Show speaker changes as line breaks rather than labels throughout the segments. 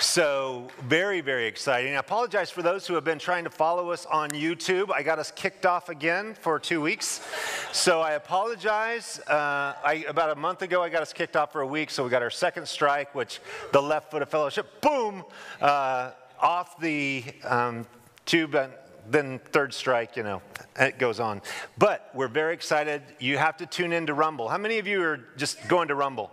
So, very, very exciting. I apologize for those who have been trying to follow us on YouTube. I got us kicked off again for two weeks. So, I apologize. Uh, I, about a month ago, I got us kicked off for a week. So, we got our second strike, which the left foot of fellowship, boom, uh, off the um, tube. And then, third strike, you know, it goes on. But we're very excited. You have to tune in to Rumble. How many of you are just going to Rumble?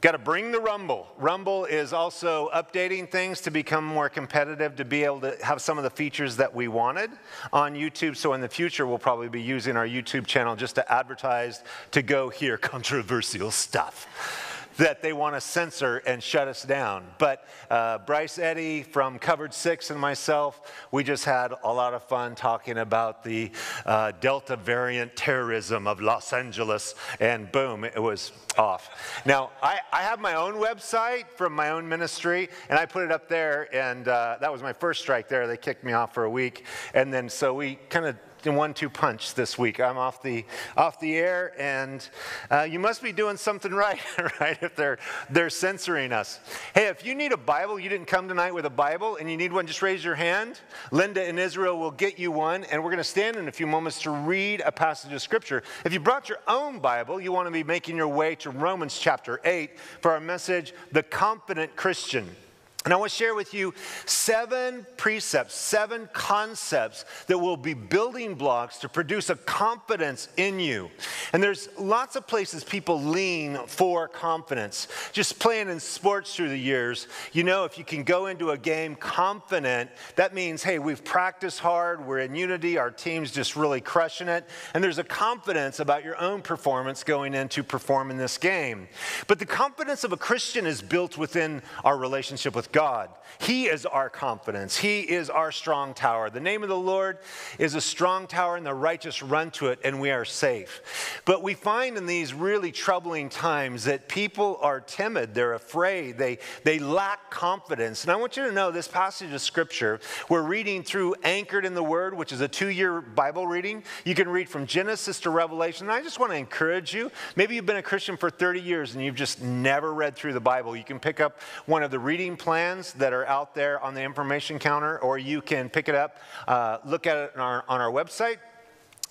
Got to bring the Rumble. Rumble is also updating things to become more competitive, to be able to have some of the features that we wanted on YouTube. So in the future, we'll probably be using our YouTube channel just to advertise to go hear controversial stuff that they want to censor and shut us down. But uh, Bryce Eddy from Covered Six and myself, we just had a lot of fun talking about the uh, Delta variant terrorism of Los Angeles, and boom, it was off. Now, I, I have my own website from my own ministry, and I put it up there, and uh, that was my first strike there. They kicked me off for a week, and then so we kind of one-two punch this week. I'm off the off the air, and uh, you must be doing something right, right? If they're they're censoring us. Hey, if you need a Bible, you didn't come tonight with a Bible, and you need one, just raise your hand. Linda in Israel will get you one, and we're going to stand in a few moments to read a passage of Scripture. If you brought your own Bible, you want to be making your way to Romans chapter eight for our message, "The Confident Christian." And I want to share with you seven precepts, seven concepts that will be building blocks to produce a confidence in you. And there's lots of places people lean for confidence. Just playing in sports through the years, you know, if you can go into a game confident, that means, hey, we've practiced hard, we're in unity, our team's just really crushing it. And there's a confidence about your own performance going into performing this game. But the confidence of a Christian is built within our relationship with God. He is our confidence, He is our strong tower. The name of the Lord is a strong tower, and the righteous run to it, and we are safe. But we find in these really troubling times that people are timid, they're afraid, they, they lack confidence. And I want you to know this passage of Scripture, we're reading through Anchored in the Word, which is a two year Bible reading. You can read from Genesis to Revelation. And I just want to encourage you. Maybe you've been a Christian for 30 years and you've just never read through the Bible. You can pick up one of the reading plans plans that are out there on the information counter, or you can pick it up, uh, look at it on our, on our website.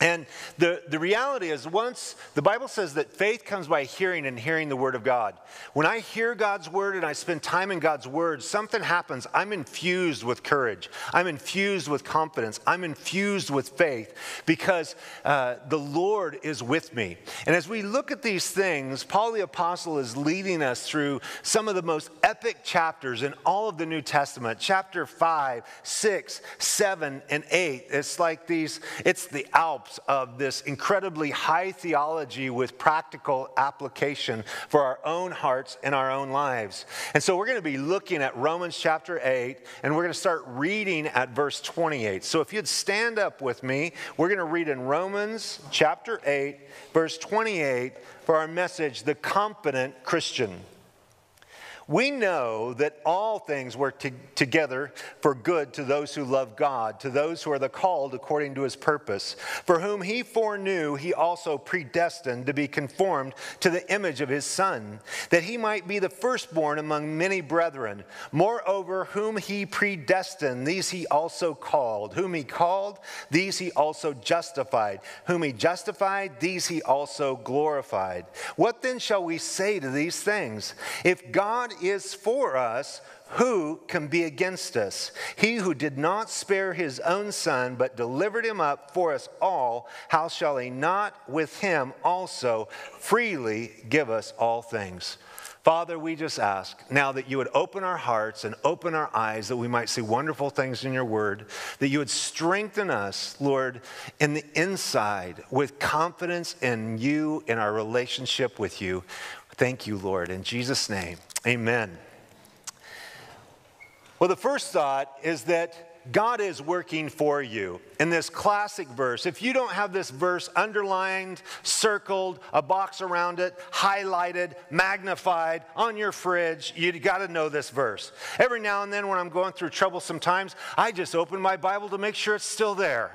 And the, the reality is, once the Bible says that faith comes by hearing and hearing the Word of God. When I hear God's Word and I spend time in God's Word, something happens. I'm infused with courage. I'm infused with confidence. I'm infused with faith because uh, the Lord is with me. And as we look at these things, Paul the Apostle is leading us through some of the most epic chapters in all of the New Testament chapter 5, 6, 7, and 8. It's like these, it's the Alps of this incredibly high theology with practical application for our own hearts and our own lives. And so we're going to be looking at Romans chapter 8, and we're going to start reading at verse 28. So if you'd stand up with me, we're going to read in Romans chapter 8, verse 28 for our message, The Confident Christian. We know that all things work to, together for good to those who love God, to those who are the called according to his purpose. For whom he foreknew, he also predestined to be conformed to the image of his Son, that he might be the firstborn among many brethren. Moreover, whom he predestined, these he also called. Whom he called, these he also justified. Whom he justified, these he also glorified. What then shall we say to these things? If God is for us, who can be against us? He who did not spare his own son, but delivered him up for us all, how shall he not with him also freely give us all things? Father, we just ask now that you would open our hearts and open our eyes that we might see wonderful things in your word, that you would strengthen us, Lord, in the inside with confidence in you, in our relationship with you. Thank you, Lord. In Jesus' name. Amen. Well, the first thought is that God is working for you. In this classic verse, if you don't have this verse underlined, circled, a box around it, highlighted, magnified on your fridge, you got to know this verse. Every now and then, when I'm going through troublesome times, I just open my Bible to make sure it's still there.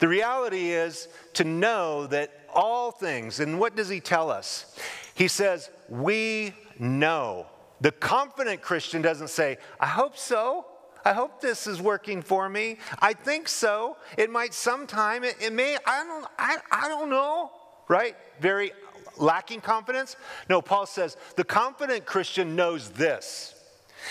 The reality is to know that all things, and what does he tell us? He says, We know The confident Christian doesn't say, I hope so. I hope this is working for me. I think so. It might sometime. It, it may, I don't, I, I don't know. Right? Very lacking confidence. No, Paul says the confident Christian knows this.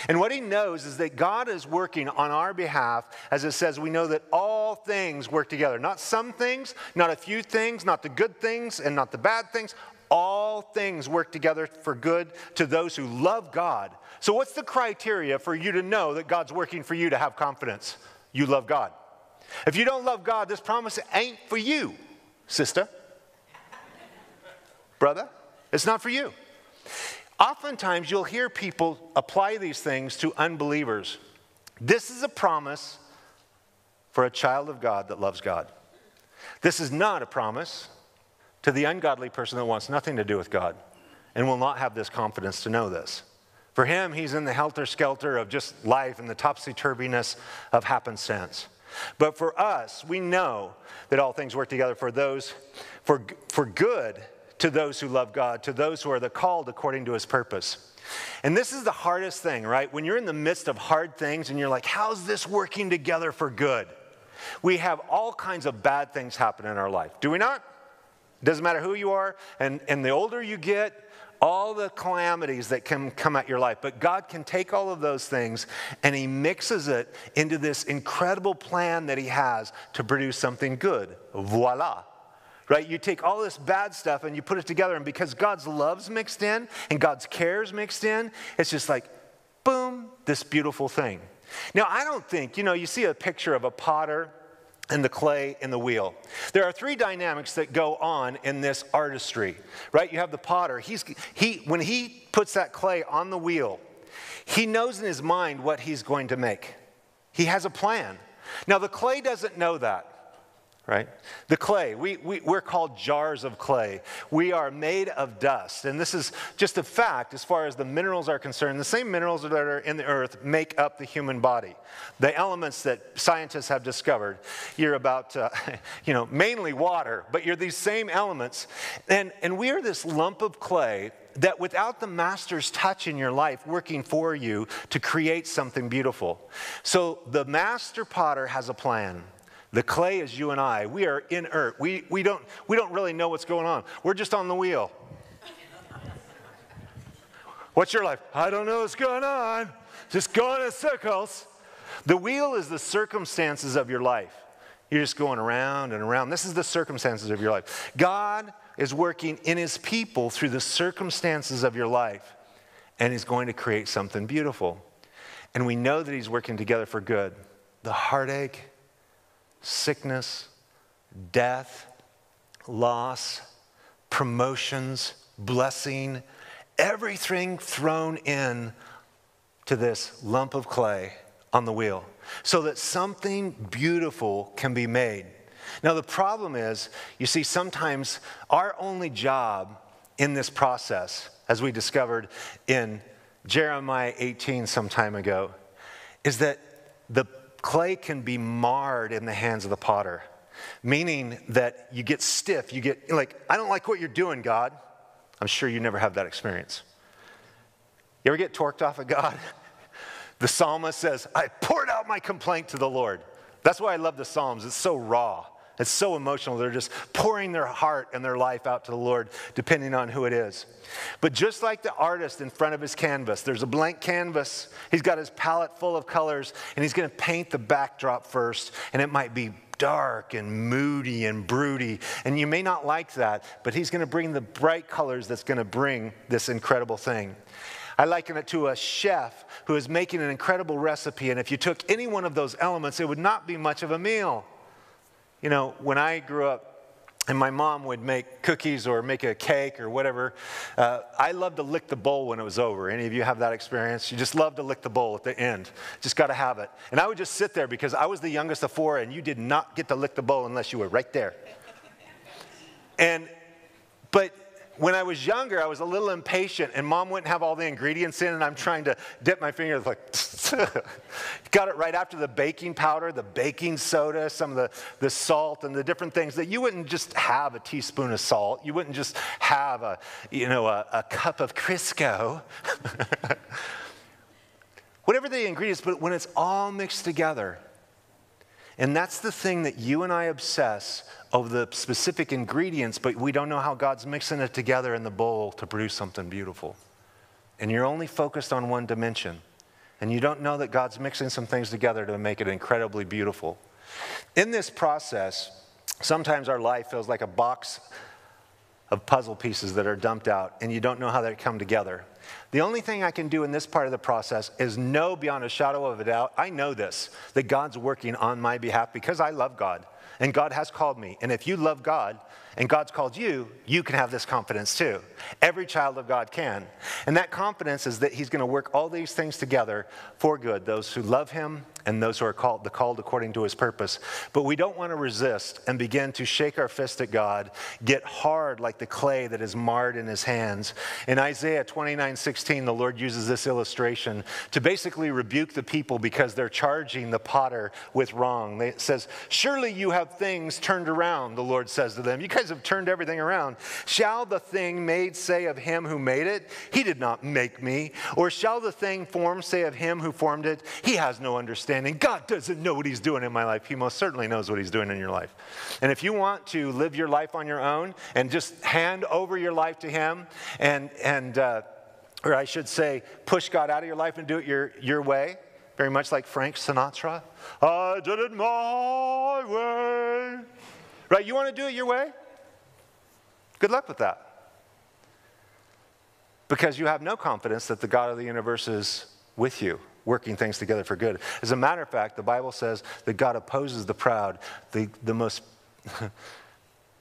And what he knows is that God is working on our behalf, as it says, we know that all things work together. Not some things, not a few things, not the good things and not the bad things. All things work together for good to those who love God. So, what's the criteria for you to know that God's working for you to have confidence? You love God. If you don't love God, this promise ain't for you, sister. Brother, it's not for you. Oftentimes, you'll hear people apply these things to unbelievers. This is a promise for a child of God that loves God. This is not a promise to the ungodly person that wants nothing to do with God and will not have this confidence to know this. For him, he's in the helter skelter of just life and the topsy turviness of happenstance. But for us, we know that all things work together for those, for, for good to those who love God, to those who are the called according to his purpose. And this is the hardest thing, right? When you're in the midst of hard things and you're like, how's this working together for good? We have all kinds of bad things happen in our life, do we not? Doesn't matter who you are, and, and the older you get, all the calamities that can come at your life. But God can take all of those things and He mixes it into this incredible plan that He has to produce something good. Voila right? You take all this bad stuff and you put it together, and because God's love's mixed in and God's care's mixed in, it's just like, boom, this beautiful thing. Now, I don't think, you know, you see a picture of a potter and the clay and the wheel. There are three dynamics that go on in this artistry, right? You have the potter. He's, he, when he puts that clay on the wheel, he knows in his mind what he's going to make. He has a plan. Now, the clay doesn't know that right? The clay, we, we, we're called jars of clay. We are made of dust. And this is just a fact as far as the minerals are concerned. The same minerals that are in the earth make up the human body. The elements that scientists have discovered, you're about, uh, you know, mainly water, but you're these same elements. And, and we are this lump of clay that without the master's touch in your life working for you to create something beautiful. So the master potter has a plan. The clay is you and I. We are inert. We, we, don't, we don't really know what's going on. We're just on the wheel. What's your life? I don't know what's going on. Just going in circles. The wheel is the circumstances of your life. You're just going around and around. This is the circumstances of your life. God is working in his people through the circumstances of your life, and he's going to create something beautiful. And we know that he's working together for good. The heartache, sickness, death, loss, promotions, blessing, everything thrown in to this lump of clay on the wheel so that something beautiful can be made. Now, the problem is, you see, sometimes our only job in this process, as we discovered in Jeremiah 18 some time ago, is that the clay can be marred in the hands of the potter, meaning that you get stiff. You get like, I don't like what you're doing, God. I'm sure you never have that experience. You ever get torqued off of God? The psalmist says, I poured out my complaint to the Lord. That's why I love the Psalms. It's so raw. It's so emotional. They're just pouring their heart and their life out to the Lord, depending on who it is. But just like the artist in front of his canvas, there's a blank canvas. He's got his palette full of colors, and he's going to paint the backdrop first. And it might be dark and moody and broody. And you may not like that, but he's going to bring the bright colors that's going to bring this incredible thing. I liken it to a chef who is making an incredible recipe, and if you took any one of those elements, it would not be much of a meal. You know, when I grew up, and my mom would make cookies or make a cake or whatever. Uh, I loved to lick the bowl when it was over. Any of you have that experience? You just love to lick the bowl at the end. Just got to have it. And I would just sit there because I was the youngest of four, and you did not get to lick the bowl unless you were right there. And, but when I was younger, I was a little impatient, and mom wouldn't have all the ingredients in, and I'm trying to dip my fingers like, got it right after the baking powder, the baking soda, some of the, the salt, and the different things that you wouldn't just have a teaspoon of salt. You wouldn't just have a, you know, a, a cup of Crisco. whatever the ingredients, but when it's all mixed together. And that's the thing that you and I obsess over the specific ingredients, but we don't know how God's mixing it together in the bowl to produce something beautiful. And you're only focused on one dimension. And you don't know that God's mixing some things together to make it incredibly beautiful. In this process, sometimes our life feels like a box of puzzle pieces that are dumped out, and you don't know how they come together. The only thing I can do in this part of the process is know beyond a shadow of a doubt, I know this, that God's working on my behalf because I love God and God has called me. And if you love God and God's called you, you can have this confidence too. Every child of God can. And that confidence is that He's going to work all these things together for good those who love Him and those who are called, the called according to his purpose. But we don't want to resist and begin to shake our fist at God, get hard like the clay that is marred in his hands. In Isaiah 29 16, the Lord uses this illustration to basically rebuke the people because they're charging the potter with wrong. It says, Surely you have things turned around, the Lord says to them. You guys have turned everything around. Shall the thing made say of him who made it, He did not make me? Or shall the thing formed say of him who formed it, He has no understanding? Understanding. God doesn't know what He's doing in my life. He most certainly knows what He's doing in your life. And if you want to live your life on your own and just hand over your life to Him and, and uh, or I should say, push God out of your life and do it your, your way, very much like Frank Sinatra. I did it my way. Right? You want to do it your way? Good luck with that. Because you have no confidence that the God of the universe is with you working things together for good. As a matter of fact, the Bible says that God opposes the proud, the, the most.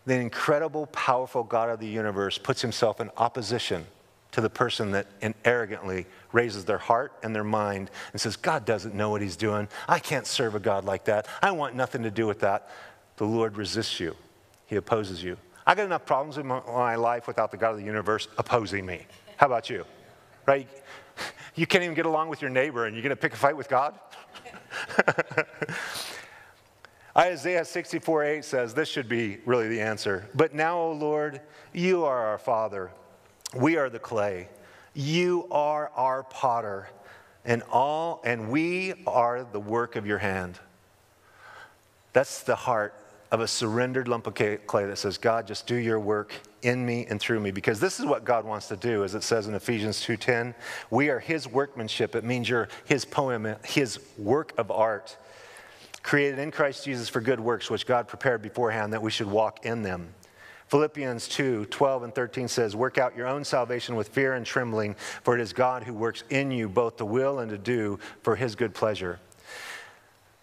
the incredible, powerful God of the universe puts himself in opposition to the person that arrogantly raises their heart and their mind and says, God doesn't know what he's doing. I can't serve a God like that. I want nothing to do with that. The Lord resists you, he opposes you. I got enough problems in my life without the God of the universe opposing me. How about you? Right? You can't even get along with your neighbor, and you're going to pick a fight with God? Isaiah 64 8 says, This should be really the answer. But now, O Lord, you are our Father. We are the clay. You are our potter, and all and we are the work of your hand. That's the heart of a surrendered lump of clay that says, God, just do your work in me and through me. Because this is what God wants to do as it says in Ephesians 2:10 we are his workmanship. It means you're his poem his work of art created in Christ Jesus for good works which God prepared beforehand that we should walk in them. Philippians 2 12 and 13 says, Work out your own salvation with fear and trembling, for it is God who works in you both to will and to do for his good pleasure.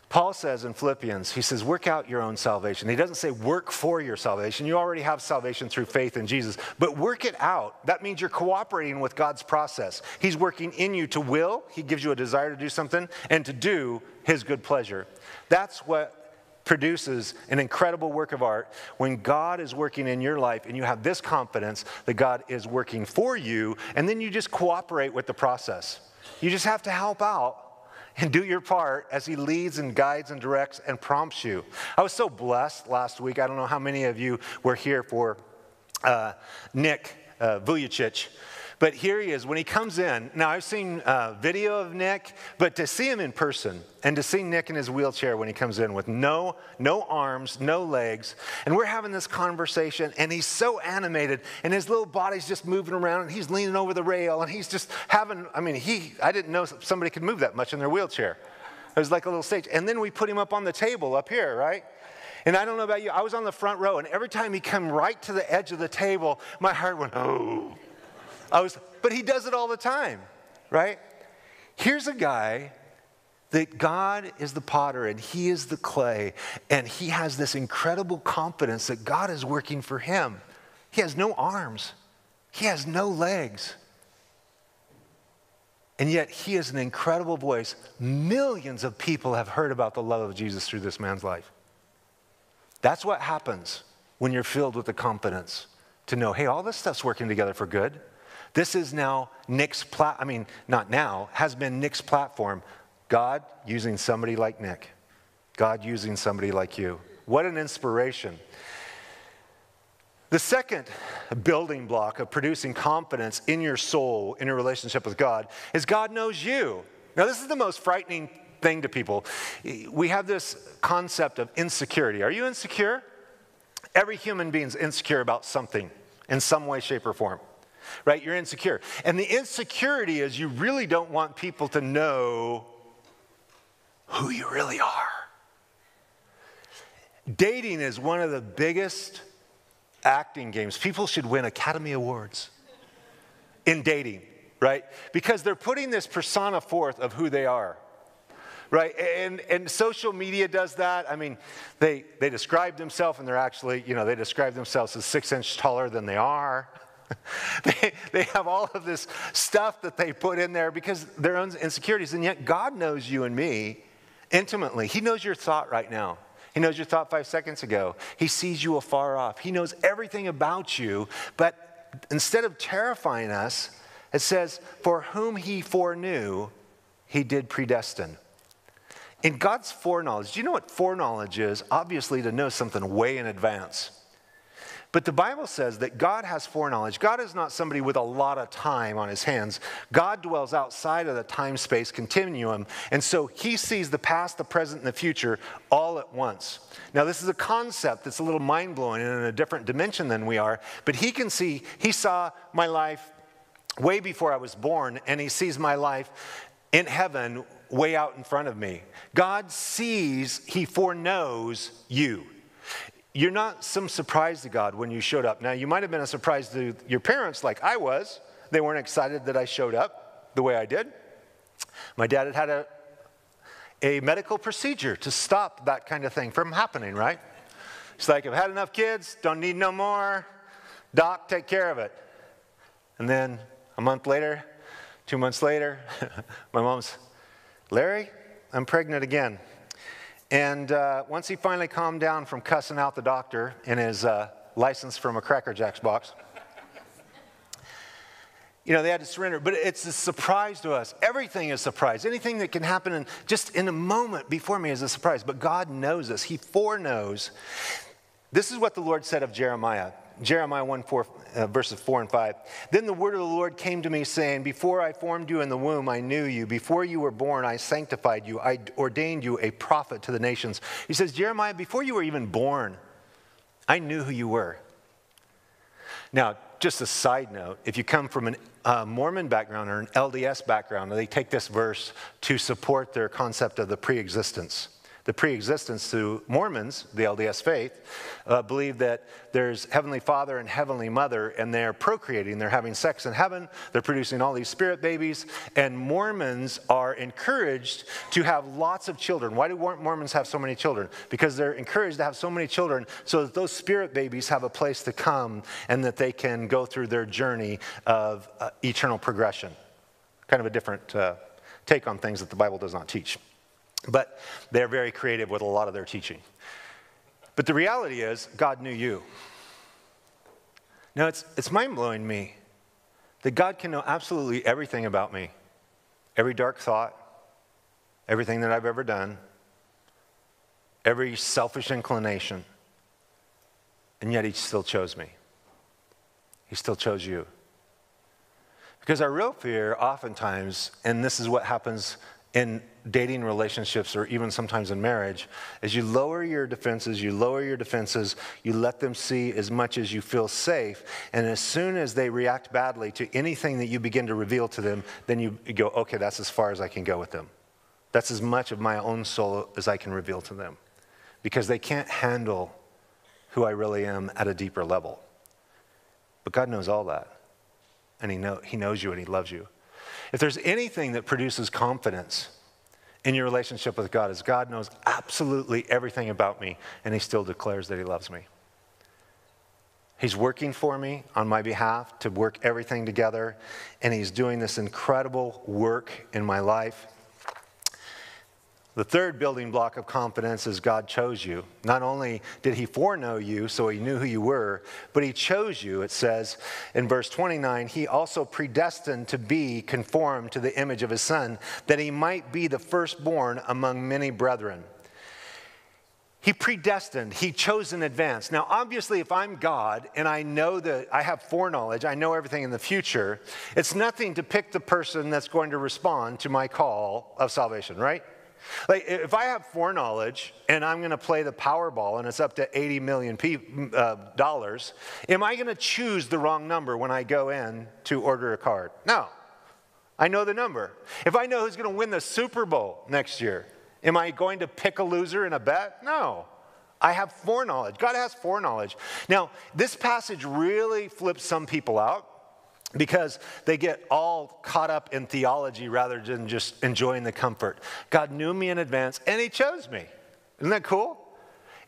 Paul says in Philippians, he says, work out your own salvation. He doesn't say work for your salvation. You already have salvation through faith in Jesus, but work it out. That means you're cooperating with God's process. He's working in you to will, He gives you a desire to do something, and to do His good pleasure. That's what produces an incredible work of art when God is working in your life and you have this confidence that God is working for you, and then you just cooperate with the process. You just have to help out and do your part as He leads and guides and directs and prompts you. I was so blessed last week. I don't know how many of you were here for uh, Nick uh. But here he is when he comes in. Now, I've seen uh, video of Nick, but to see him in person and to see Nick in his wheelchair when he comes in with no, no arms, no legs, and we're having this conversation, and he's so animated, and his little body's just moving around, and he's leaning over the rail, and he's just having, I mean, he, I didn't know somebody could move that much in their wheelchair. It was like a little stage. And then we put him up on the table up here, right? And I don't know about you, I was on the front row, and every time he came right to the edge of the table, my heart went, oh. I was, but he does it all the time, right? Here's a guy that God is the potter and he is the clay, and he has this incredible confidence that God is working for him. He has no arms, he has no legs. And yet, he is an incredible voice. Millions of people have heard about the love of Jesus through this man's life. That's what happens when you're filled with the confidence to know, hey, all this stuff's working together for good. This is now Nick's plat. I mean, not now, has been Nick's platform. God using somebody like Nick. God using somebody like you. What an inspiration. The second building block of producing confidence in your soul, in your relationship with God, is God knows you. Now, this is the most frightening thing to people. We have this concept of insecurity. Are you insecure? Every human being is insecure about something in some way, shape, or form, right? You're insecure. And the insecurity is you really don't want people to know who you really are. Dating is one of the biggest acting games. People should win Academy Awards in dating, right? Because they're putting this persona forth of who they are right? And, and social media does that. I mean, they, they describe themselves and they're actually, you know, they describe themselves as six inches taller than they are. they, they have all of this stuff that they put in there because their own insecurities. And yet God knows you and me intimately. He knows your thought right now. He knows your thought five seconds ago. He sees you afar off. He knows everything about you. But instead of terrifying us, it says, For whom he foreknew, he did predestine. In God's foreknowledge, do you know what foreknowledge is? Obviously, to know something way in advance. But the Bible says that God has foreknowledge. God is not somebody with a lot of time on his hands. God dwells outside of the time space continuum. And so he sees the past, the present, and the future all at once. Now, this is a concept that's a little mind blowing and in a different dimension than we are. But he can see, he saw my life way before I was born, and he sees my life in heaven way out in front of me. God sees, He foreknows you. You're not some surprise to God when you showed up. Now, you might have been a surprise to your parents, like I was. They weren't excited that I showed up the way I did. My dad had had a, a medical procedure to stop that kind of thing from happening, right? It's like, I've had enough kids, don't need no more. Doc, take care of it. And then a month later, two months later, my mom's Larry, I'm pregnant again. And uh, once he finally calmed down from cussing out the doctor in his uh, license from a Cracker Jacks box, you know, they had to surrender. But it's a surprise to us. Everything is a surprise. Anything that can happen in, just in a moment before me is a surprise. But God knows us, He foreknows. This is what the Lord said of Jeremiah. Jeremiah 1 4, uh, verses 4 and 5. Then the word of the Lord came to me, saying, Before I formed you in the womb, I knew you. Before you were born, I sanctified you. I ordained you a prophet to the nations. He says, Jeremiah, before you were even born, I knew who you were. Now, just a side note if you come from a uh, Mormon background or an LDS background, they take this verse to support their concept of the pre existence the pre-existence to Mormons, the LDS faith, uh, believe that there's Heavenly Father and Heavenly Mother, and they're procreating. They're having sex in heaven. They're producing all these spirit babies. And Mormons are encouraged to have lots of children. Why do Mormons have so many children? Because they're encouraged to have so many children so that those spirit babies have a place to come and that they can go through their journey of uh, eternal progression. Kind of a different uh, take on things that the Bible does not teach. But they're very creative with a lot of their teaching. But the reality is, God knew you. Now, it's, it's mind blowing me that God can know absolutely everything about me every dark thought, everything that I've ever done, every selfish inclination. And yet, He still chose me. He still chose you. Because our real fear, oftentimes, and this is what happens in dating relationships or even sometimes in marriage is you lower your defenses, you lower your defenses, you let them see as much as you feel safe. And as soon as they react badly to anything that you begin to reveal to them, then you go, okay, that's as far as I can go with them. That's as much of my own soul as I can reveal to them because they can't handle who I really am at a deeper level. But God knows all that. And he, know, he knows you and He loves you. If there's anything that produces confidence in your relationship with God, is God knows absolutely everything about me, and He still declares that He loves me. He's working for me on my behalf to work everything together, and He's doing this incredible work in my life. The third building block of confidence is God chose you. Not only did He foreknow you, so He knew who you were, but He chose you. It says in verse 29 He also predestined to be conformed to the image of His Son, that He might be the firstborn among many brethren. He predestined, he chose in advance. Now, obviously, if I'm God and I know that I have foreknowledge, I know everything in the future, it's nothing to pick the person that's going to respond to my call of salvation, right? Like, if I have foreknowledge and I'm going to play the Powerball and it's up to 80 million uh, dollars, am I going to choose the wrong number when I go in to order a card? No. I know the number. If I know who's going to win the Super Bowl next year, Am I going to pick a loser in a bet? No. I have foreknowledge. God has foreknowledge. Now, this passage really flips some people out because they get all caught up in theology rather than just enjoying the comfort. God knew me in advance and He chose me. Isn't that cool?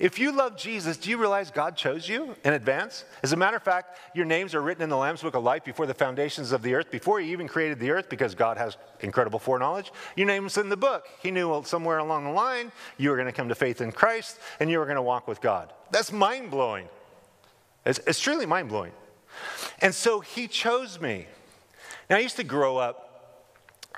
If you love Jesus, do you realize God chose you in advance? As a matter of fact, your names are written in the Lamb's Book of Life before the foundations of the earth, before He even created the earth, because God has incredible foreknowledge. Your name's in the book. He knew somewhere along the line you were going to come to faith in Christ and you were going to walk with God. That's mind blowing. It's, it's truly mind blowing. And so He chose me. Now, I used to grow up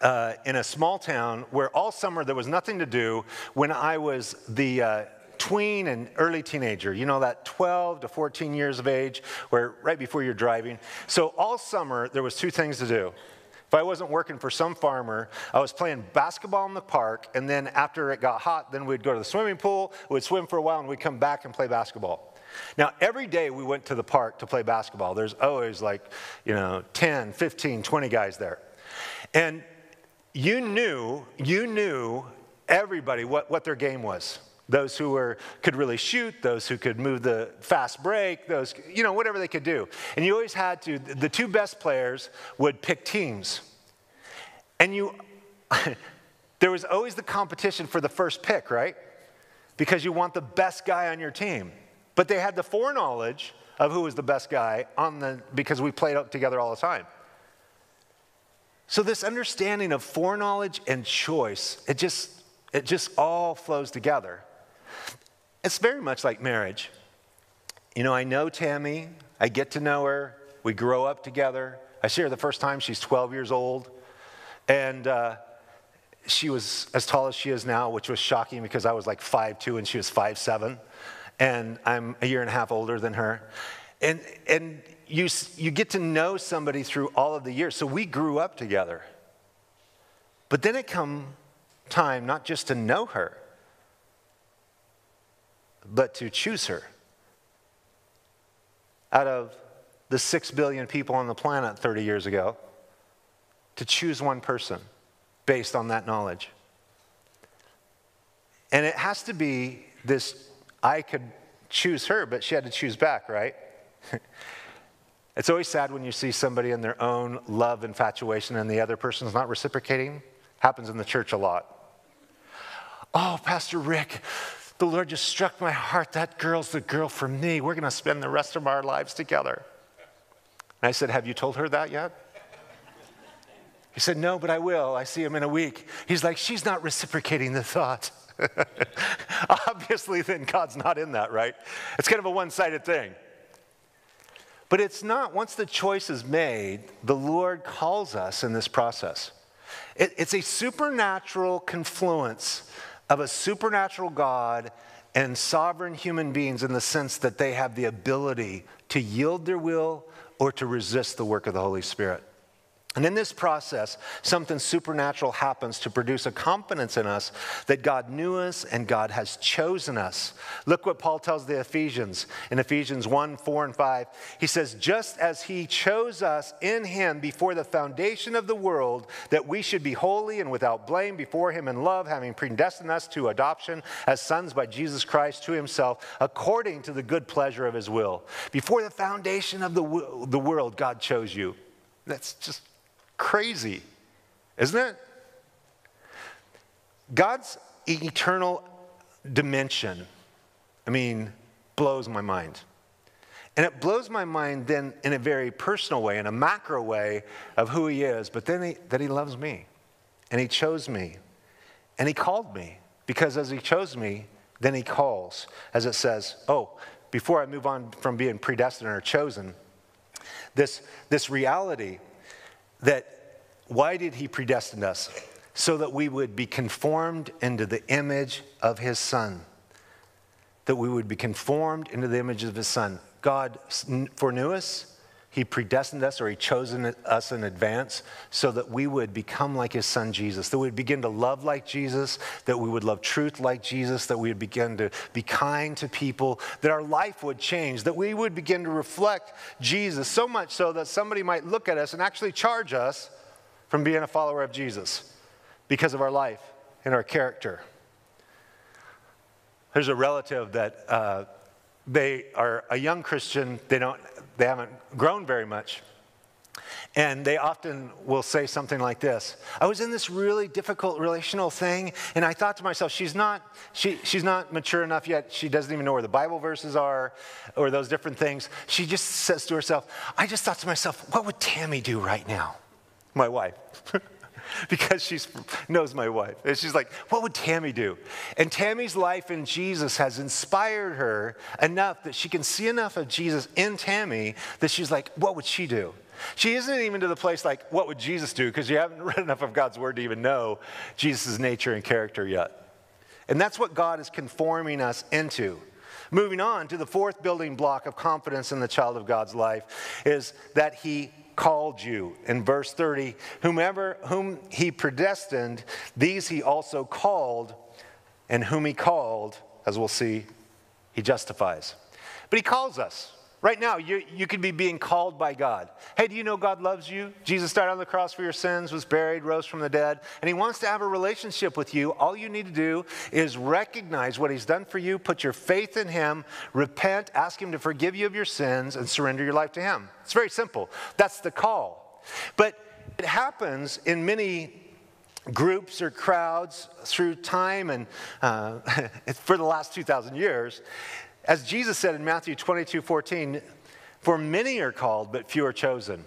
uh, in a small town where all summer there was nothing to do when I was the uh, tween and early teenager, you know, that 12 to 14 years of age, where right before you're driving. So all summer, there was two things to do. If I wasn't working for some farmer, I was playing basketball in the park, and then after it got hot, then we'd go to the swimming pool, we'd swim for a while, and we'd come back and play basketball. Now, every day we went to the park to play basketball. There's always like, you know, 10, 15, 20 guys there. And you knew, you knew everybody what, what their game was. Those who were, could really shoot, those who could move the fast break, those, you know, whatever they could do. And you always had to, the two best players would pick teams. And you, there was always the competition for the first pick, right? Because you want the best guy on your team. But they had the foreknowledge of who was the best guy on the, because we played together all the time. So this understanding of foreknowledge and choice, it just, it just all flows together. It's very much like marriage. You know, I know Tammy, I get to know her, we grow up together. I see her the first time, she's 12 years old. And uh, she was as tall as she is now, which was shocking because I was like 5'2 and she was 5'7. And I'm a year and a half older than her. And, and you, you get to know somebody through all of the years. So we grew up together. But then it come time not just to know her, but to choose her. Out of the six billion people on the planet 30 years ago, to choose one person based on that knowledge. And it has to be this I could choose her, but she had to choose back, right? it's always sad when you see somebody in their own love infatuation and the other person's not reciprocating. Happens in the church a lot. Oh, Pastor Rick, the Lord just struck my heart. That girl's the girl for me. We're going to spend the rest of our lives together. And I said, Have you told her that yet? He said, No, but I will. I see him in a week. He's like, She's not reciprocating the thought. Obviously, then God's not in that, right? It's kind of a one sided thing. But it's not, once the choice is made, the Lord calls us in this process. It, it's a supernatural confluence of a supernatural God and sovereign human beings in the sense that they have the ability to yield their will or to resist the work of the Holy Spirit. And in this process, something supernatural happens to produce a confidence in us that God knew us and God has chosen us. Look what Paul tells the Ephesians in Ephesians 1 4 and 5. He says, Just as he chose us in him before the foundation of the world, that we should be holy and without blame before him in love, having predestined us to adoption as sons by Jesus Christ to himself, according to the good pleasure of his will. Before the foundation of the, the world, God chose you. That's just crazy, isn't it? God's eternal dimension, I mean, blows my mind. And it blows my mind then in a very personal way, in a macro way of who he is, but then he, that he loves me and he chose me and he called me because as he chose me, then he calls, as it says, oh, before I move on from being predestined or chosen, this, this reality that why did he predestine us? So that we would be conformed into the image of his son. that we would be conformed into the image of his son. God foreknew us, he predestined us or he chosen us in advance so that we would become like his son Jesus, that we would begin to love like Jesus, that we would love truth like Jesus, that we would begin to be kind to people, that our life would change, that we would begin to reflect Jesus so much so that somebody might look at us and actually charge us from being a follower of Jesus because of our life and our character. There's a relative that uh, they are a young Christian, they, don't, they haven't grown very much. And they often will say something like this I was in this really difficult relational thing, and I thought to myself, she's not, she, she's not mature enough yet. She doesn't even know where the Bible verses are or those different things. She just says to herself, I just thought to myself, what would Tammy do right now? My wife. because she knows my wife. And she's like, What would Tammy do? And Tammy's life in Jesus has inspired her enough that she can see enough of Jesus in Tammy that she's like, What would she do? She isn't even to the place like, What would Jesus do? Because you haven't read enough of God's word to even know Jesus' nature and character yet. And that's what God is conforming us into. Moving on to the fourth building block of confidence in the child of God's life is that he called you. In verse 30, whomever whom he predestined, these he also called, and whom he called, as we'll see, he justifies. But he calls us. Right now, you, you could be being called by God. Hey, do you know God loves you? Jesus died on the cross for your sins, was buried, rose from the dead, and He wants to have a relationship with you. All you need to do is recognize what He's done for you, put your faith in Him, repent, ask Him to forgive you of your sins, and surrender your life to Him. It's very simple. That's the call. But it happens in many groups or crowds through time and uh, for the last 2,000 years as Jesus said in Matthew 22 14, for many are called, but few are chosen.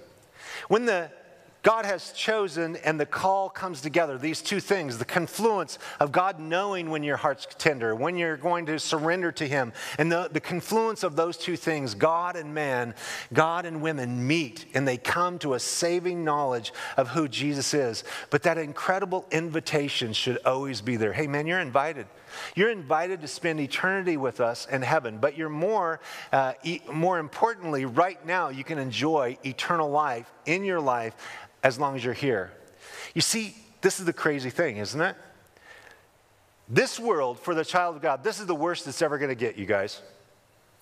When the God has chosen and the call comes together, these two things, the confluence of God knowing when your heart's tender, when you're going to surrender to Him, and the, the confluence of those two things, God and man, God and women meet and they come to a saving knowledge of who Jesus is. But that incredible invitation should always be there. Hey, man, you're invited. You're invited to spend eternity with us in heaven, but you're more, uh, e- more importantly, right now, you can enjoy eternal life in your life as long as you're here. You see, this is the crazy thing, isn't it? This world, for the child of God, this is the worst it's ever going to get, you guys.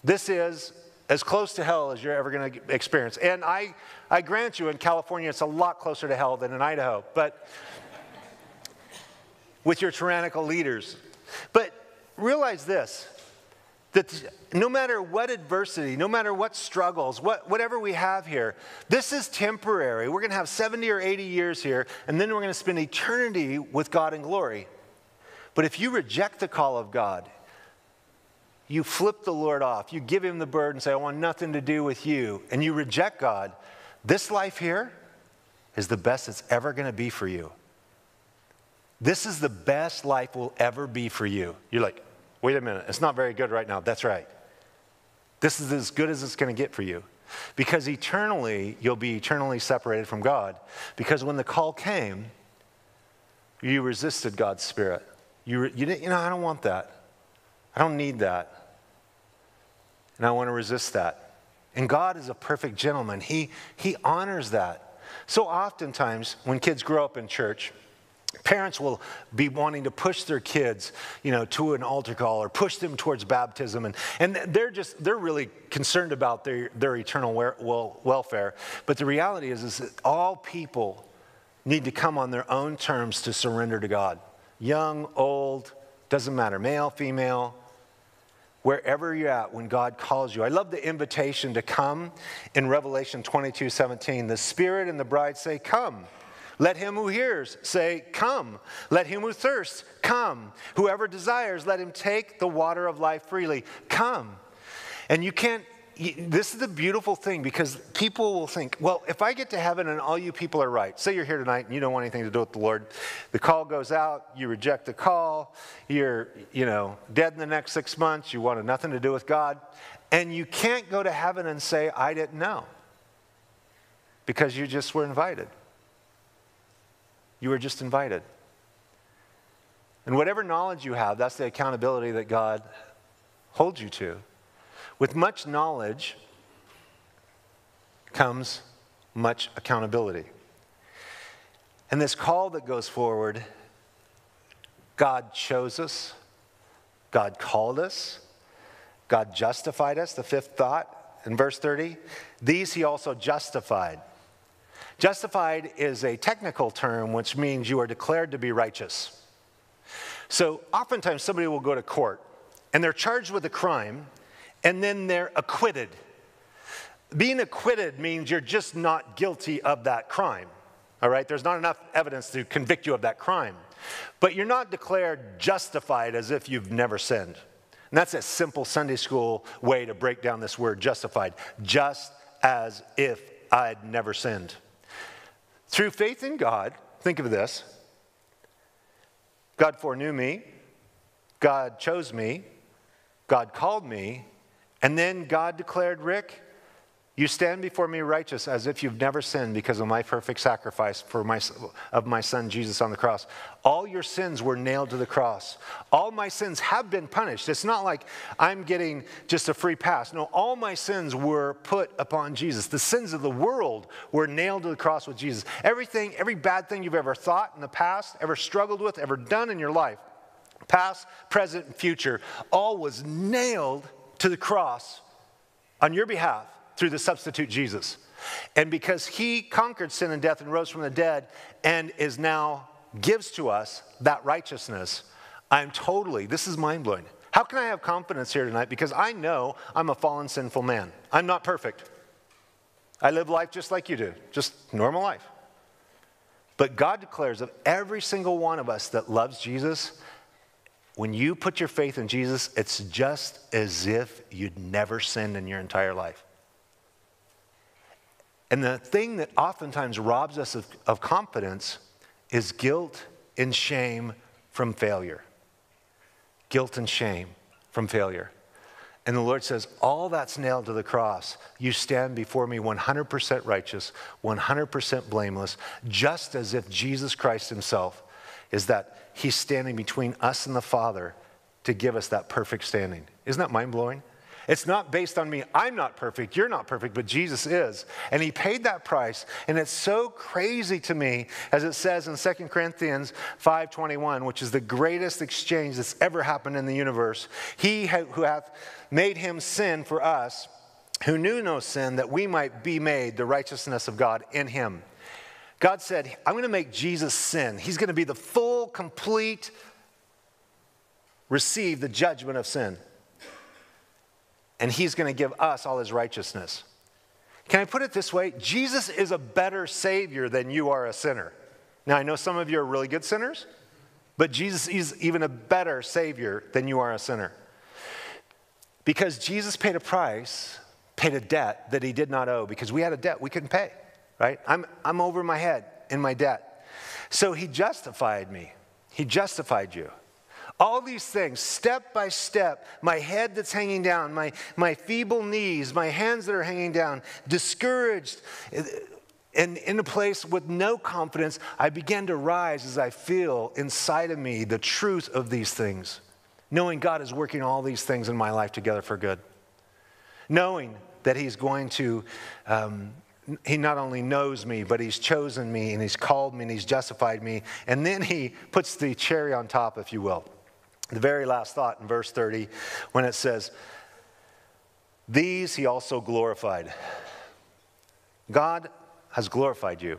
This is as close to hell as you're ever going to experience. And I, I grant you, in California, it's a lot closer to hell than in Idaho. But with your tyrannical leaders, but realize this that no matter what adversity, no matter what struggles, what, whatever we have here, this is temporary. We're going to have 70 or 80 years here, and then we're going to spend eternity with God in glory. But if you reject the call of God, you flip the Lord off, you give him the bird and say, I want nothing to do with you, and you reject God, this life here is the best it's ever going to be for you. This is the best life will ever be for you. You're like, wait a minute, it's not very good right now. That's right. This is as good as it's going to get for you. Because eternally, you'll be eternally separated from God. Because when the call came, you resisted God's Spirit. You, you didn't, you know, I don't want that. I don't need that. And I want to resist that. And God is a perfect gentleman. He, he honors that. So oftentimes, when kids grow up in church, Parents will be wanting to push their kids, you know, to an altar call or push them towards baptism. And, and they're just, they're really concerned about their, their eternal wel- welfare. But the reality is, is that all people need to come on their own terms to surrender to God. Young, old, doesn't matter, male, female, wherever you're at when God calls you. I love the invitation to come in Revelation 22 17. The Spirit and the bride say, Come. Let him who hears say, Come. Let him who thirsts, come. Whoever desires, let him take the water of life freely. Come. And you can't, this is the beautiful thing because people will think, well, if I get to heaven and all you people are right, say you're here tonight and you don't want anything to do with the Lord, the call goes out, you reject the call, you're, you know, dead in the next six months, you wanted nothing to do with God, and you can't go to heaven and say, I didn't know because you just were invited. You were just invited. And whatever knowledge you have, that's the accountability that God holds you to. With much knowledge comes much accountability. And this call that goes forward God chose us, God called us, God justified us. The fifth thought in verse 30 these he also justified. Justified is a technical term which means you are declared to be righteous. So oftentimes somebody will go to court and they're charged with a crime and then they're acquitted. Being acquitted means you're just not guilty of that crime. All right? There's not enough evidence to convict you of that crime. But you're not declared justified as if you've never sinned. And that's a simple Sunday school way to break down this word justified. Just as if I'd never sinned. Through faith in God, think of this. God foreknew me, God chose me, God called me, and then God declared, Rick, you stand before me righteous as if you've never sinned because of my perfect sacrifice for my, of my son Jesus on the cross. All your sins were nailed to the cross. All my sins have been punished. It's not like I'm getting just a free pass. No, all my sins were put upon Jesus. The sins of the world were nailed to the cross with Jesus. Everything, every bad thing you've ever thought in the past, ever struggled with, ever done in your life, past, present, and future, all was nailed to the cross on your behalf through the substitute Jesus. And because he conquered sin and death and rose from the dead and is now gives to us that righteousness, I'm totally, this is mind blowing. How can I have confidence here tonight? Because I know I'm a fallen, sinful man. I'm not perfect. I live life just like you do, just normal life. But God declares of every single one of us that loves Jesus, when you put your faith in Jesus, it's just as if you'd never sinned in your entire life. And the thing that oftentimes robs us of, of confidence is guilt and shame from failure. Guilt and shame from failure. And the Lord says, All that's nailed to the cross. You stand before me 100% righteous, 100% blameless, just as if Jesus Christ Himself is that He's standing between us and the Father to give us that perfect standing. Isn't that mind blowing? It's not based on me. I'm not perfect. You're not perfect, but Jesus is. And he paid that price. And it's so crazy to me, as it says in 2 Corinthians 5.21, which is the greatest exchange that's ever happened in the universe. He who hath made him sin for us, who knew no sin, that we might be made the righteousness of God in him. God said, I'm going to make Jesus sin. He's going to be the full, complete, receive the judgment of sin and he's going to give us all his righteousness. Can I put it this way? Jesus is a better Savior than you are a sinner. Now, I know some of you are really good sinners, but Jesus is even a better Savior than you are a sinner. Because Jesus paid a price, paid a debt that he did not owe, because we had a debt we couldn't pay, right? I'm, I'm over my head in my debt. So he justified me, he justified you. All these things, step by step, my head that's hanging down, my, my feeble knees, my hands that are hanging down, discouraged, and in a place with no confidence, I begin to rise as I feel inside of me the truth of these things, knowing God is working all these things in my life together for good, knowing that He's going to. Um, he not only knows me, but he's chosen me and he's called me and he's justified me. And then he puts the cherry on top, if you will. The very last thought in verse 30, when it says, These he also glorified. God has glorified you.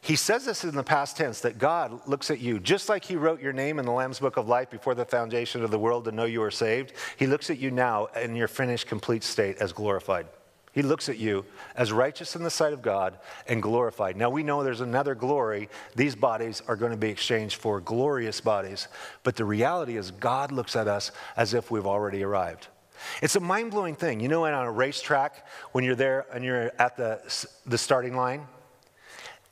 He says this in the past tense that God looks at you just like He wrote your name in the Lamb's Book of Life before the foundation of the world to know you are saved. He looks at you now in your finished, complete state as glorified. He looks at you as righteous in the sight of God and glorified. Now we know there's another glory. These bodies are going to be exchanged for glorious bodies. But the reality is, God looks at us as if we've already arrived. It's a mind blowing thing. You know, on a racetrack, when you're there and you're at the, the starting line,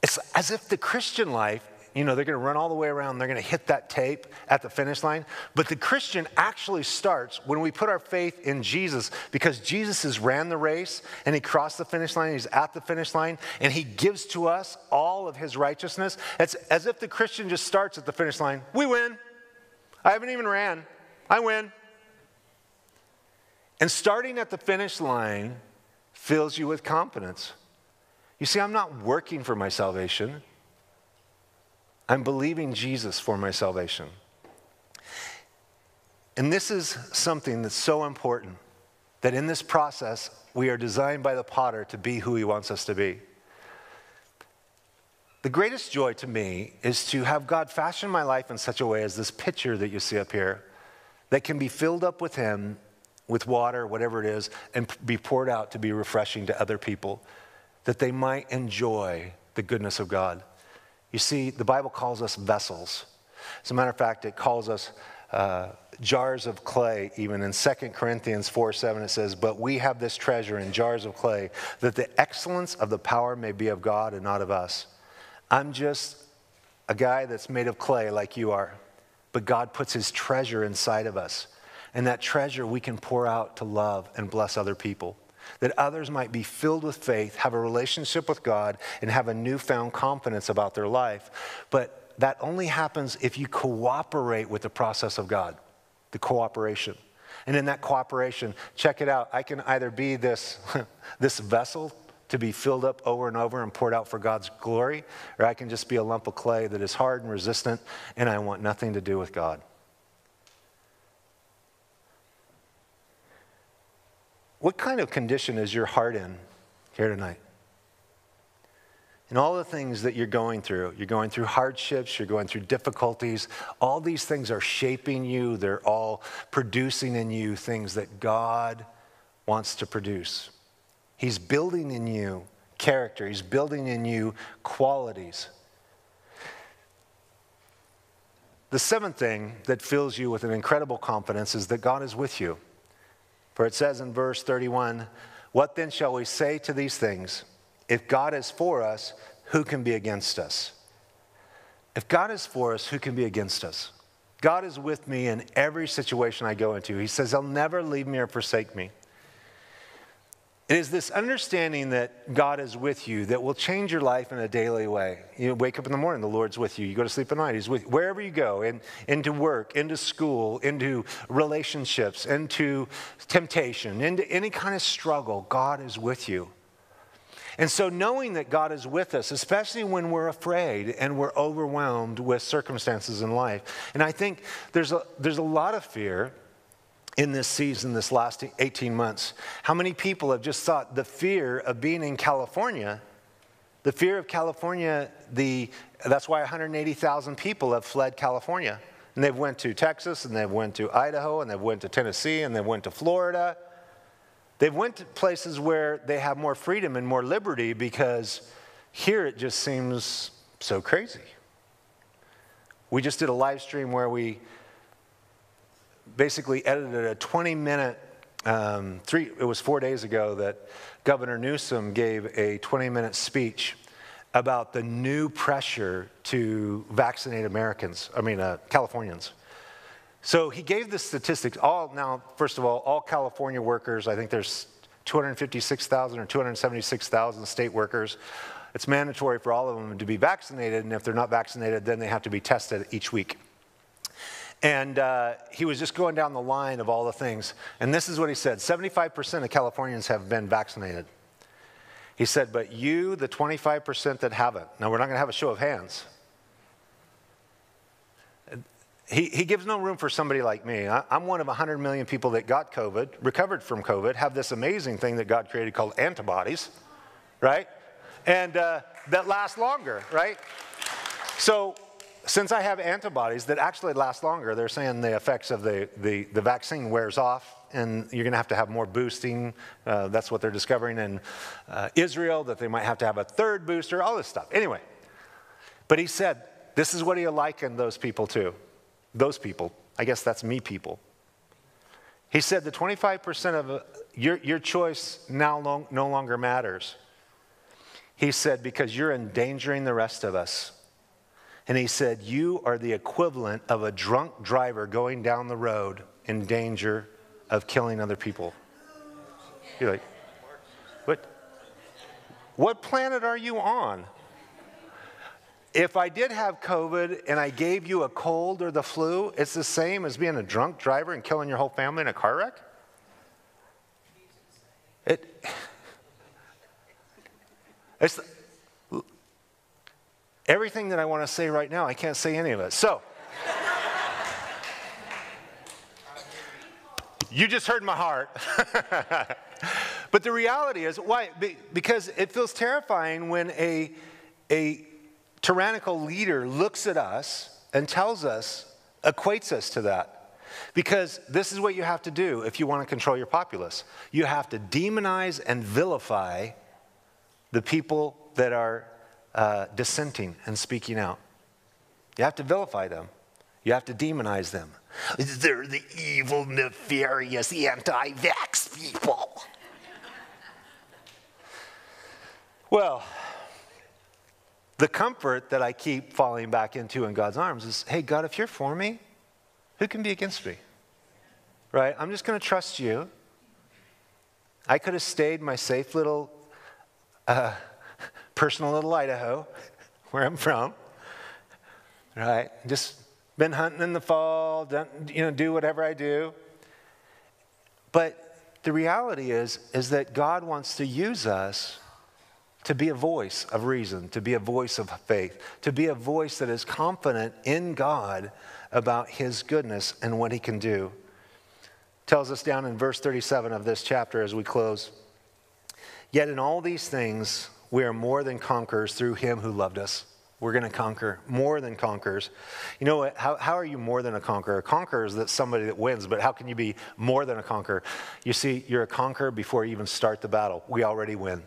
it's as if the Christian life you know, they're going to run all the way around, they're going to hit that tape at the finish line. But the Christian actually starts when we put our faith in Jesus because Jesus has ran the race and he crossed the finish line, he's at the finish line, and he gives to us all of his righteousness. It's as if the Christian just starts at the finish line. We win. I haven't even ran. I win. And starting at the finish line fills you with confidence. You see, I'm not working for my salvation, I'm believing Jesus for my salvation. And this is something that's so important that in this process, we are designed by the potter to be who he wants us to be. The greatest joy to me is to have God fashion my life in such a way as this picture that you see up here that can be filled up with him, with water, whatever it is, and be poured out to be refreshing to other people, that they might enjoy the goodness of God. You see, the Bible calls us vessels. As a matter of fact, it calls us uh, jars of clay, even in 2 Corinthians 4 7, it says, But we have this treasure in jars of clay, that the excellence of the power may be of God and not of us. I'm just a guy that's made of clay like you are, but God puts his treasure inside of us. And that treasure we can pour out to love and bless other people. That others might be filled with faith, have a relationship with God, and have a newfound confidence about their life. But that only happens if you cooperate with the process of God, the cooperation. And in that cooperation, check it out. I can either be this, this vessel to be filled up over and over and poured out for God's glory, or I can just be a lump of clay that is hard and resistant, and I want nothing to do with God. What kind of condition is your heart in here tonight? and all the things that you're going through. You're going through hardships, you're going through difficulties. All these things are shaping you, they're all producing in you things that God wants to produce. He's building in you character, He's building in you qualities. The seventh thing that fills you with an incredible confidence is that God is with you. For it says in verse 31 What then shall we say to these things? If God is for us, who can be against us? If God is for us, who can be against us? God is with me in every situation I go into. He says, He'll never leave me or forsake me. It is this understanding that God is with you that will change your life in a daily way. You wake up in the morning, the Lord's with you. You go to sleep at night, He's with you. Wherever you go, in, into work, into school, into relationships, into temptation, into any kind of struggle, God is with you. And so, knowing that God is with us, especially when we're afraid and we're overwhelmed with circumstances in life, and I think there's a, there's a lot of fear in this season, this last 18 months. How many people have just thought the fear of being in California, the fear of California, the, that's why 180,000 people have fled California. And they've went to Texas, and they've went to Idaho, and they've went to Tennessee, and they've went to Florida. They've went to places where they have more freedom and more liberty because here it just seems so crazy. We just did a live stream where we basically edited a 20 minute, um, three, it was four days ago that Governor Newsom gave a 20 minute speech about the new pressure to vaccinate Americans, I mean, uh, Californians. So he gave the statistics. All now, first of all, all California workers. I think there's 256,000 or 276,000 state workers. It's mandatory for all of them to be vaccinated, and if they're not vaccinated, then they have to be tested each week. And uh, he was just going down the line of all the things. And this is what he said 75% of Californians have been vaccinated. He said, but you, the 25% that haven't. Now, we're not going to have a show of hands he, he gives no room for somebody like me. I, am one of 100 million people that got COVID, recovered from COVID, have this amazing thing that God created called antibodies, right? And uh, that last longer, right? So, since I have antibodies that actually last longer, they're saying the effects of the, the, the vaccine wears off and you're going to have to have more boosting. Uh, that's what they're discovering in uh, Israel, that they might have to have a third booster, all this stuff. Anyway, but he said, this is what he likened those people to. Those people, I guess that's me people. He said the 25% of uh, your, your choice now long, no longer matters. He said, because you're endangering the rest of us and he said, You are the equivalent of a drunk driver going down the road in danger of killing other people. You're like, What? What planet are you on? If I did have COVID and I gave you a cold or the flu, it's the same as being a drunk driver and killing your whole family in a car wreck? It, it's, everything that I want to say right now, I can't say any of it. So, you just heard my heart. but the reality is, why? Because it feels terrifying when a, a tyrannical leader looks at us and tells us, equates us to that. Because this is what you have to do if you want to control your populace. You have to demonize and vilify the people that are uh, dissenting and speaking out. You have to vilify them, you have to demonize them. They're the evil, nefarious, anti vax people. well, the comfort that I keep falling back into in God's arms is hey, God, if you're for me, who can be against me? Right? I'm just going to trust you. I could have stayed my safe little uh, personal little Idaho, where I'm from, right? Just been hunting in the fall, done, you know, do whatever I do. But the reality is, is that God wants to use us to be a voice of reason, to be a voice of faith, to be a voice that is confident in God about his goodness and what he can do. Tells us down in verse 37 of this chapter as we close. Yet in all these things, we are more than conquerors through him who loved us. We're going to conquer, more than conquerors. You know what? How, how are you more than a conqueror? A conqueror is that somebody that wins, but how can you be more than a conqueror? You see, you're a conqueror before you even start the battle. We already win.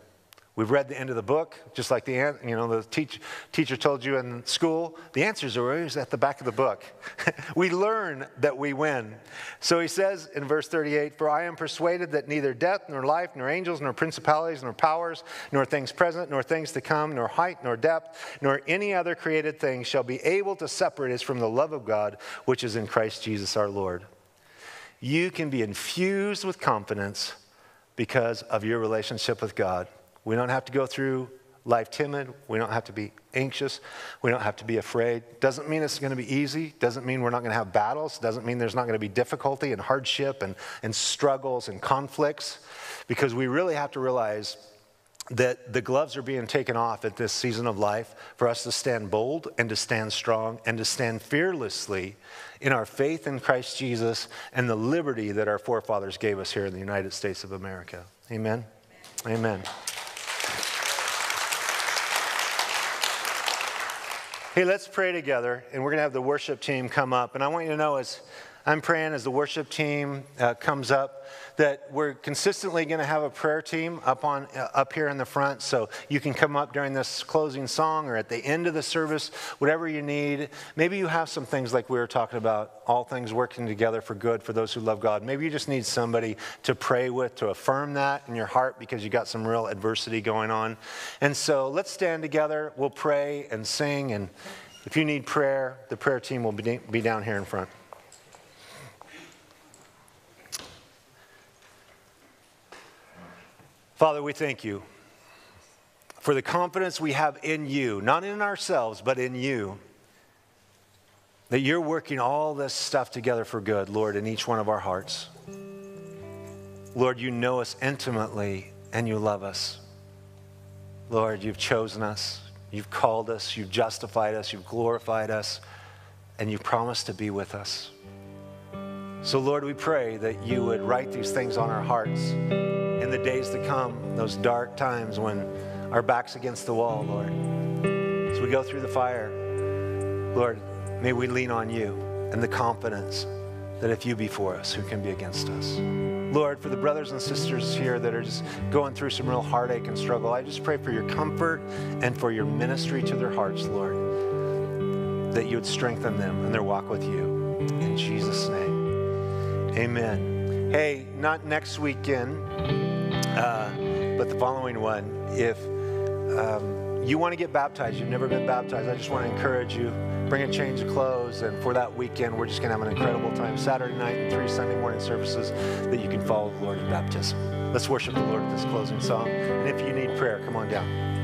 We've read the end of the book, just like the you know the teach, teacher told you in school. The answers are always at the back of the book. we learn that we win. So he says in verse 38, "For I am persuaded that neither death, nor life, nor angels, nor principalities, nor powers, nor things present, nor things to come, nor height, nor depth, nor any other created thing shall be able to separate us from the love of God, which is in Christ Jesus our Lord." You can be infused with confidence because of your relationship with God. We don't have to go through life timid. We don't have to be anxious. We don't have to be afraid. Doesn't mean it's going to be easy. Doesn't mean we're not going to have battles. Doesn't mean there's not going to be difficulty and hardship and, and struggles and conflicts. Because we really have to realize that the gloves are being taken off at this season of life for us to stand bold and to stand strong and to stand fearlessly in our faith in Christ Jesus and the liberty that our forefathers gave us here in the United States of America. Amen. Amen. Amen. Hey, let's pray together, and we're going to have the worship team come up. And I want you to know as I'm praying, as the worship team uh, comes up, that we're consistently going to have a prayer team up on uh, up here in the front. So you can come up during this closing song or at the end of the service whatever you need. Maybe you have some things like we were talking about all things working together for good for those who love god. Maybe you just need somebody to pray with to affirm that in your heart because you got some real adversity going on. And so let's stand together. We'll pray and sing. And if you need prayer the prayer team will be down here in front Father, we thank you for the confidence we have in you, not in ourselves, but in you, that you're working all this stuff together for good, Lord, in each one of our hearts. Lord, you know us intimately and you love us. Lord, you've chosen us, you've called us, you've justified us, you've glorified us, and you've promised to be with us. So, Lord, we pray that you would write these things on our hearts in the days to come, those dark times when our back's against the wall, Lord. As we go through the fire, Lord, may we lean on you and the confidence that if you be for us, who can be against us? Lord, for the brothers and sisters here that are just going through some real heartache and struggle, I just pray for your comfort and for your ministry to their hearts, Lord, that you would strengthen them in their walk with you. In Jesus' name, amen. Hey, not next weekend. Uh, but the following one, if um, you want to get baptized, you've never been baptized, I just want to encourage you, bring a change of clothes. And for that weekend, we're just going to have an incredible time. Saturday night and three Sunday morning services that you can follow the Lord in baptism. Let's worship the Lord with this closing song. And if you need prayer, come on down.